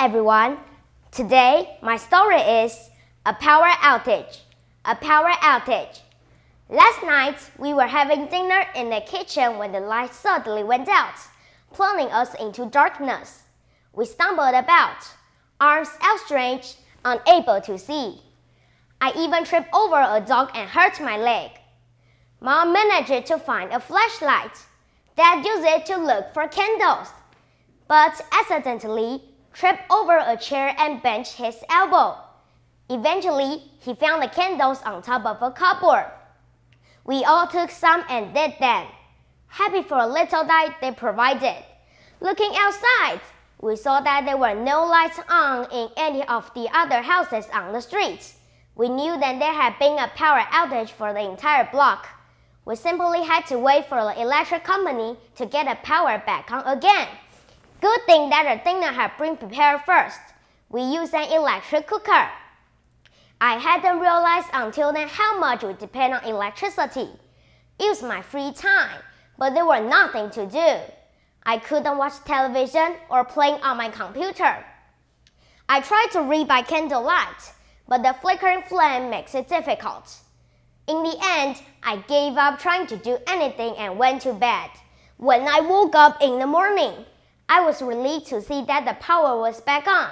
everyone. Today, my story is a power outage. A power outage. Last night, we were having dinner in the kitchen when the light suddenly went out, plunging us into darkness. We stumbled about, arms outstretched, unable to see. I even tripped over a dog and hurt my leg. Mom managed to find a flashlight. Dad used it to look for candles, but accidentally tripped over a chair and bent his elbow. Eventually, he found the candles on top of a cupboard. We all took some and did them. Happy for a little light they provided. Looking outside, we saw that there were no lights on in any of the other houses on the street. We knew that there had been a power outage for the entire block. We simply had to wait for the electric company to get the power back on again. Good thing that the dinner had been prepared first. We used an electric cooker. I hadn't realized until then how much we depend on electricity. It was my free time, but there was nothing to do. I couldn't watch television or play on my computer. I tried to read by candlelight, but the flickering flame makes it difficult. In the end, I gave up trying to do anything and went to bed. When I woke up in the morning, I was relieved to see that the power was back on.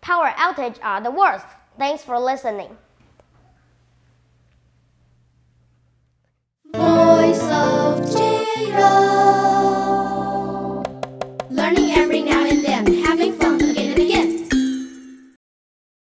Power outages are the worst. Thanks for listening.